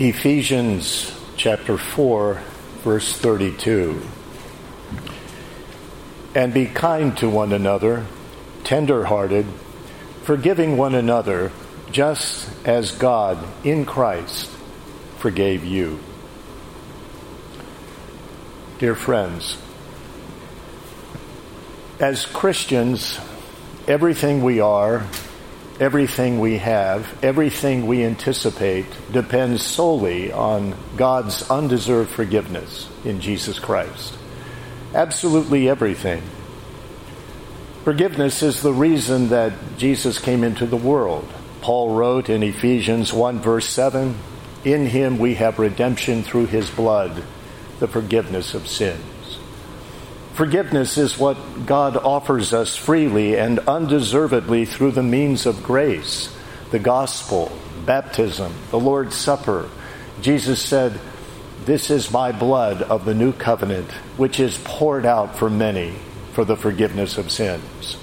Ephesians chapter 4, verse 32. And be kind to one another, tender hearted, forgiving one another, just as God in Christ forgave you. Dear friends, as Christians, everything we are, everything we have, everything we anticipate depends solely on God's undeserved forgiveness in Jesus Christ. Absolutely everything. Forgiveness is the reason that Jesus came into the world. Paul wrote in Ephesians 1 verse 7, In him we have redemption through his blood, the forgiveness of sins. Forgiveness is what God offers us freely and undeservedly through the means of grace, the gospel, baptism, the Lord's Supper. Jesus said, This is my blood of the new covenant, which is poured out for many for the forgiveness of sins.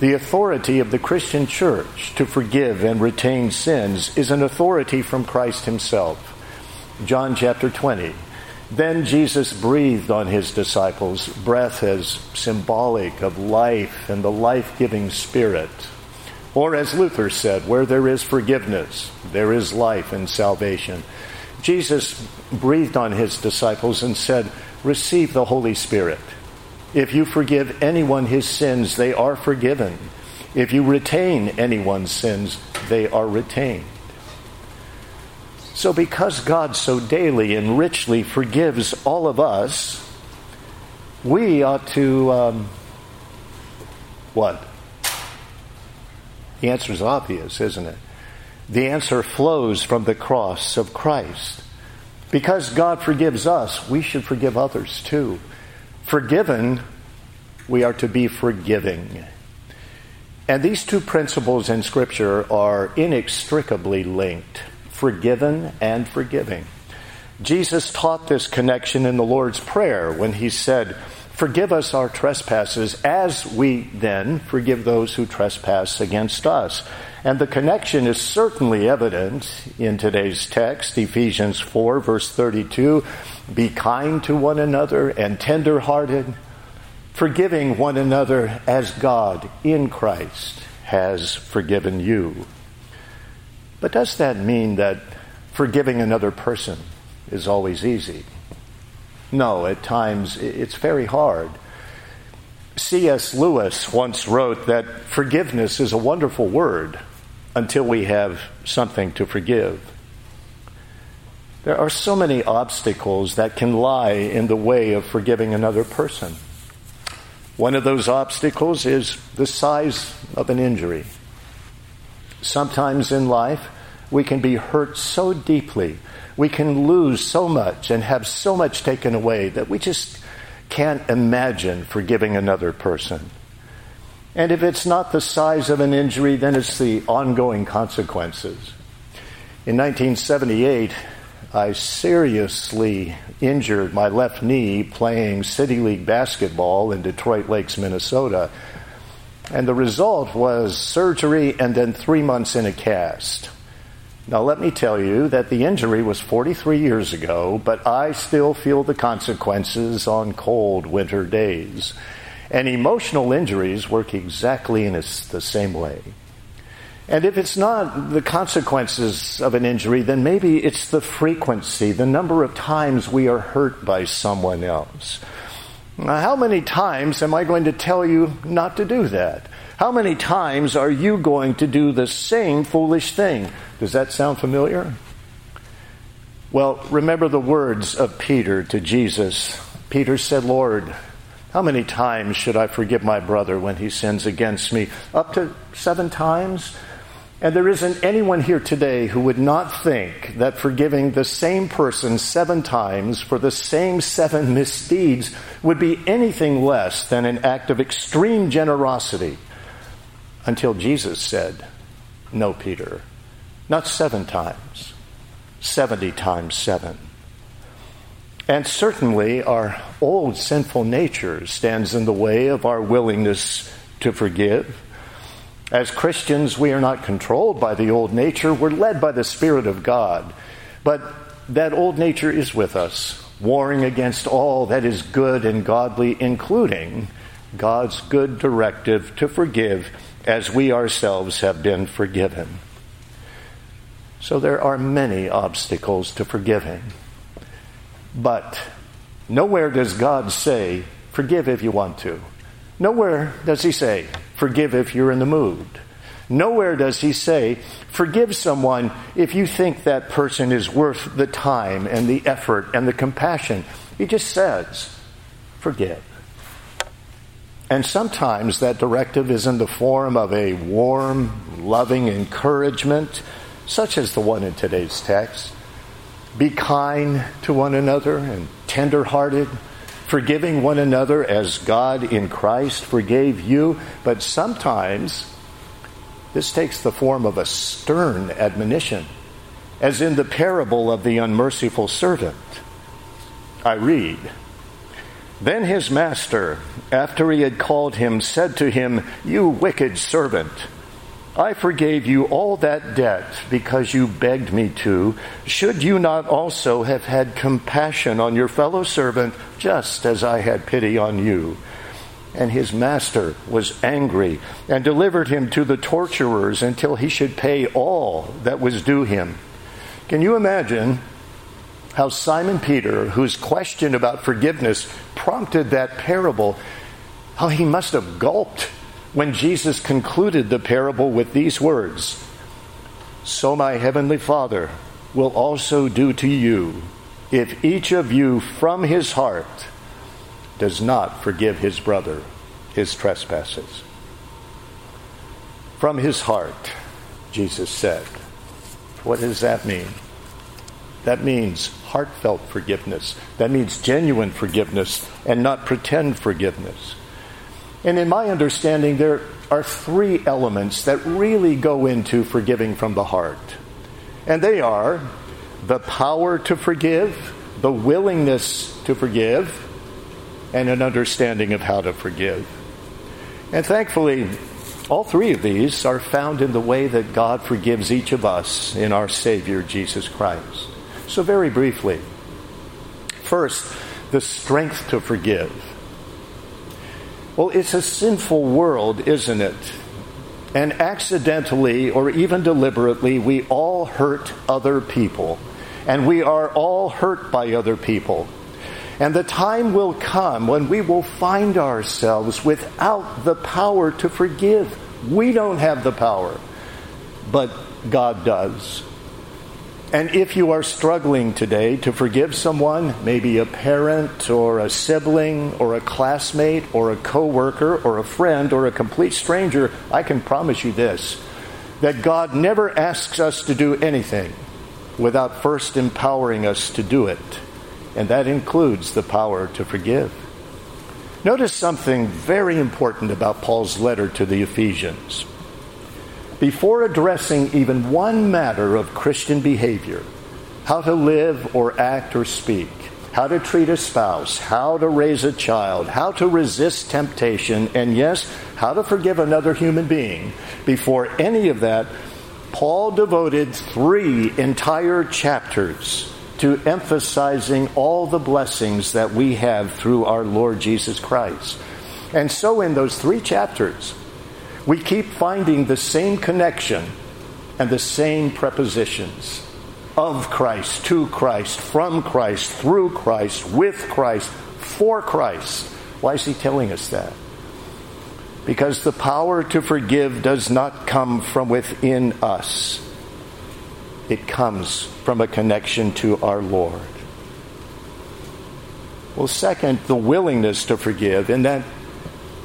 The authority of the Christian church to forgive and retain sins is an authority from Christ himself. John chapter 20. Then Jesus breathed on his disciples, breath as symbolic of life and the life giving spirit. Or as Luther said, where there is forgiveness, there is life and salvation. Jesus breathed on his disciples and said, Receive the Holy Spirit. If you forgive anyone his sins, they are forgiven. If you retain anyone's sins, they are retained. So, because God so daily and richly forgives all of us, we ought to. Um, what? The answer is obvious, isn't it? The answer flows from the cross of Christ. Because God forgives us, we should forgive others too. Forgiven, we are to be forgiving. And these two principles in Scripture are inextricably linked forgiven and forgiving. Jesus taught this connection in the Lord's Prayer when he said, Forgive us our trespasses as we then forgive those who trespass against us. And the connection is certainly evident in today's text, Ephesians 4, verse 32. Be kind to one another and tender hearted, forgiving one another as God in Christ has forgiven you. But does that mean that forgiving another person is always easy? No, at times it's very hard. C.S. Lewis once wrote that forgiveness is a wonderful word until we have something to forgive. There are so many obstacles that can lie in the way of forgiving another person. One of those obstacles is the size of an injury. Sometimes in life, we can be hurt so deeply, we can lose so much and have so much taken away that we just can't imagine forgiving another person. And if it's not the size of an injury, then it's the ongoing consequences. In 1978, I seriously injured my left knee playing City League basketball in Detroit Lakes, Minnesota. And the result was surgery and then three months in a cast. Now, let me tell you that the injury was 43 years ago, but I still feel the consequences on cold winter days. And emotional injuries work exactly in the same way. And if it's not the consequences of an injury, then maybe it's the frequency, the number of times we are hurt by someone else. Now, how many times am I going to tell you not to do that? How many times are you going to do the same foolish thing? Does that sound familiar? Well, remember the words of Peter to Jesus. Peter said, Lord, how many times should I forgive my brother when he sins against me? Up to seven times? And there isn't anyone here today who would not think that forgiving the same person seven times for the same seven misdeeds would be anything less than an act of extreme generosity until Jesus said, No, Peter, not seven times, 70 times seven. And certainly our old sinful nature stands in the way of our willingness to forgive As Christians, we are not controlled by the old nature, we're led by the Spirit of God. But that old nature is with us, warring against all that is good and godly, including God's good directive to forgive as we ourselves have been forgiven. So there are many obstacles to forgiving. But nowhere does God say, forgive if you want to. Nowhere does He say, forgive if you're in the mood. Nowhere does He say, forgive someone if you think that person is worth the time and the effort and the compassion. He just says, forgive. And sometimes that directive is in the form of a warm, loving encouragement, such as the one in today's text. Be kind to one another and tenderhearted, forgiving one another as God in Christ forgave you. But sometimes this takes the form of a stern admonition, as in the parable of the unmerciful servant. I read, then his master, after he had called him, said to him, You wicked servant, I forgave you all that debt because you begged me to. Should you not also have had compassion on your fellow servant, just as I had pity on you? And his master was angry and delivered him to the torturers until he should pay all that was due him. Can you imagine how Simon Peter, whose question about forgiveness prompted that parable, how he must have gulped when Jesus concluded the parable with these words So my heavenly Father will also do to you if each of you from his heart does not forgive his brother his trespasses. From his heart, Jesus said. What does that mean? That means heartfelt forgiveness. That means genuine forgiveness and not pretend forgiveness. And in my understanding, there are three elements that really go into forgiving from the heart. And they are the power to forgive, the willingness to forgive, and an understanding of how to forgive. And thankfully, all three of these are found in the way that God forgives each of us in our Savior, Jesus Christ. So, very briefly, first, the strength to forgive. Well, it's a sinful world, isn't it? And accidentally or even deliberately, we all hurt other people. And we are all hurt by other people. And the time will come when we will find ourselves without the power to forgive. We don't have the power, but God does. And if you are struggling today to forgive someone, maybe a parent or a sibling or a classmate or a coworker or a friend or a complete stranger, I can promise you this that God never asks us to do anything without first empowering us to do it. And that includes the power to forgive. Notice something very important about Paul's letter to the Ephesians before addressing even one matter of Christian behavior, how to live or act or speak, how to treat a spouse, how to raise a child, how to resist temptation, and yes, how to forgive another human being, before any of that, Paul devoted three entire chapters to emphasizing all the blessings that we have through our Lord Jesus Christ. And so, in those three chapters, we keep finding the same connection and the same prepositions of Christ, to Christ, from Christ, through Christ, with Christ, for Christ. Why is he telling us that? Because the power to forgive does not come from within us, it comes from a connection to our Lord. Well, second, the willingness to forgive, and that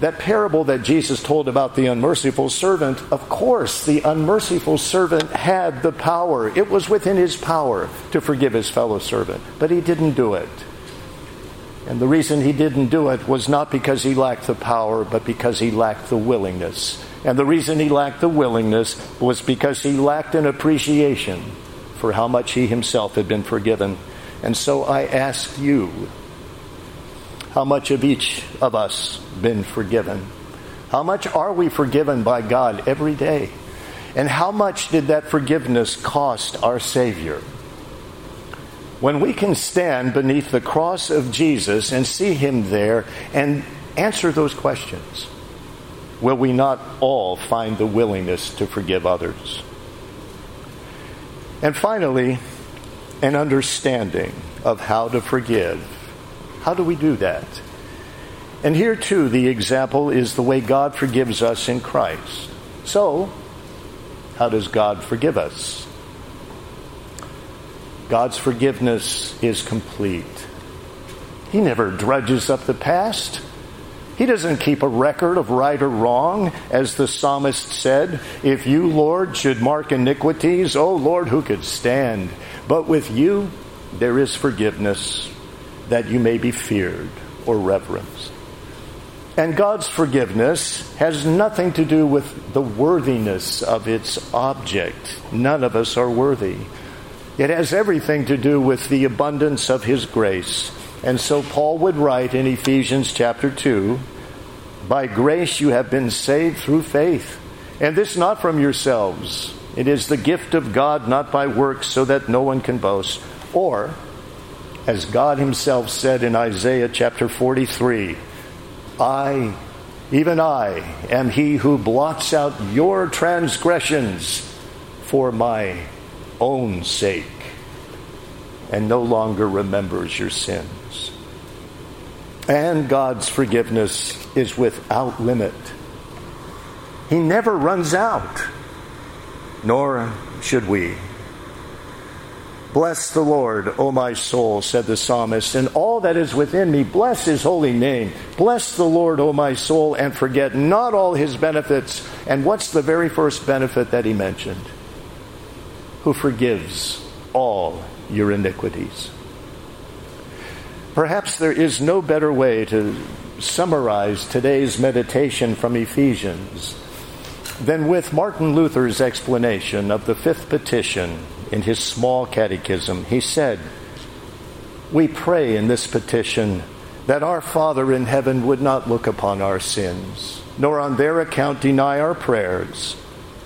that parable that Jesus told about the unmerciful servant, of course, the unmerciful servant had the power. It was within his power to forgive his fellow servant, but he didn't do it. And the reason he didn't do it was not because he lacked the power, but because he lacked the willingness. And the reason he lacked the willingness was because he lacked an appreciation for how much he himself had been forgiven. And so I ask you, how much of each of us been forgiven? How much are we forgiven by God every day? And how much did that forgiveness cost our Savior? When we can stand beneath the cross of Jesus and see Him there and answer those questions, will we not all find the willingness to forgive others? And finally, an understanding of how to forgive. How do we do that? And here, too, the example is the way God forgives us in Christ. So, how does God forgive us? God's forgiveness is complete. He never drudges up the past. He doesn't keep a record of right or wrong, as the psalmist said, If you, Lord, should mark iniquities, O Lord, who could stand? But with you there is forgiveness, that you may be feared or reverenced. And God's forgiveness has nothing to do with the worthiness of its object. None of us are worthy. It has everything to do with the abundance of His grace. And so Paul would write in Ephesians chapter 2 By grace you have been saved through faith, and this not from yourselves. It is the gift of God, not by works, so that no one can boast. Or, as God Himself said in Isaiah chapter 43, I, even I, am He who blots out your transgressions for my own sake and no longer remembers your sins. And God's forgiveness is without limit. He never runs out, nor should we. Bless the Lord, O my soul, said the psalmist, and all that is within me, bless his holy name. Bless the Lord, O my soul, and forget not all his benefits. And what's the very first benefit that he mentioned? Who forgives all your iniquities. Perhaps there is no better way to summarize today's meditation from Ephesians than with Martin Luther's explanation of the fifth petition in his small catechism. He said, We pray in this petition that our Father in heaven would not look upon our sins, nor on their account deny our prayers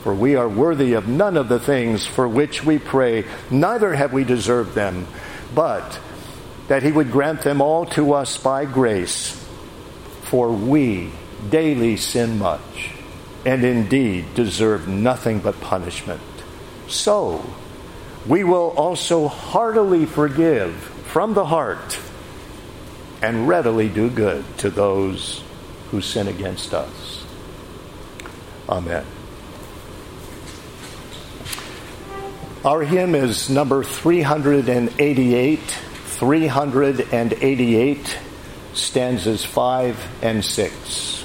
for we are worthy of none of the things for which we pray, neither have we deserved them, but that he would grant them all to us by grace. For we daily sin much, and indeed deserve nothing but punishment. So, we will also heartily forgive from the heart and readily do good to those who sin against us. Amen. Our hymn is number 388, 388, stanzas 5 and 6.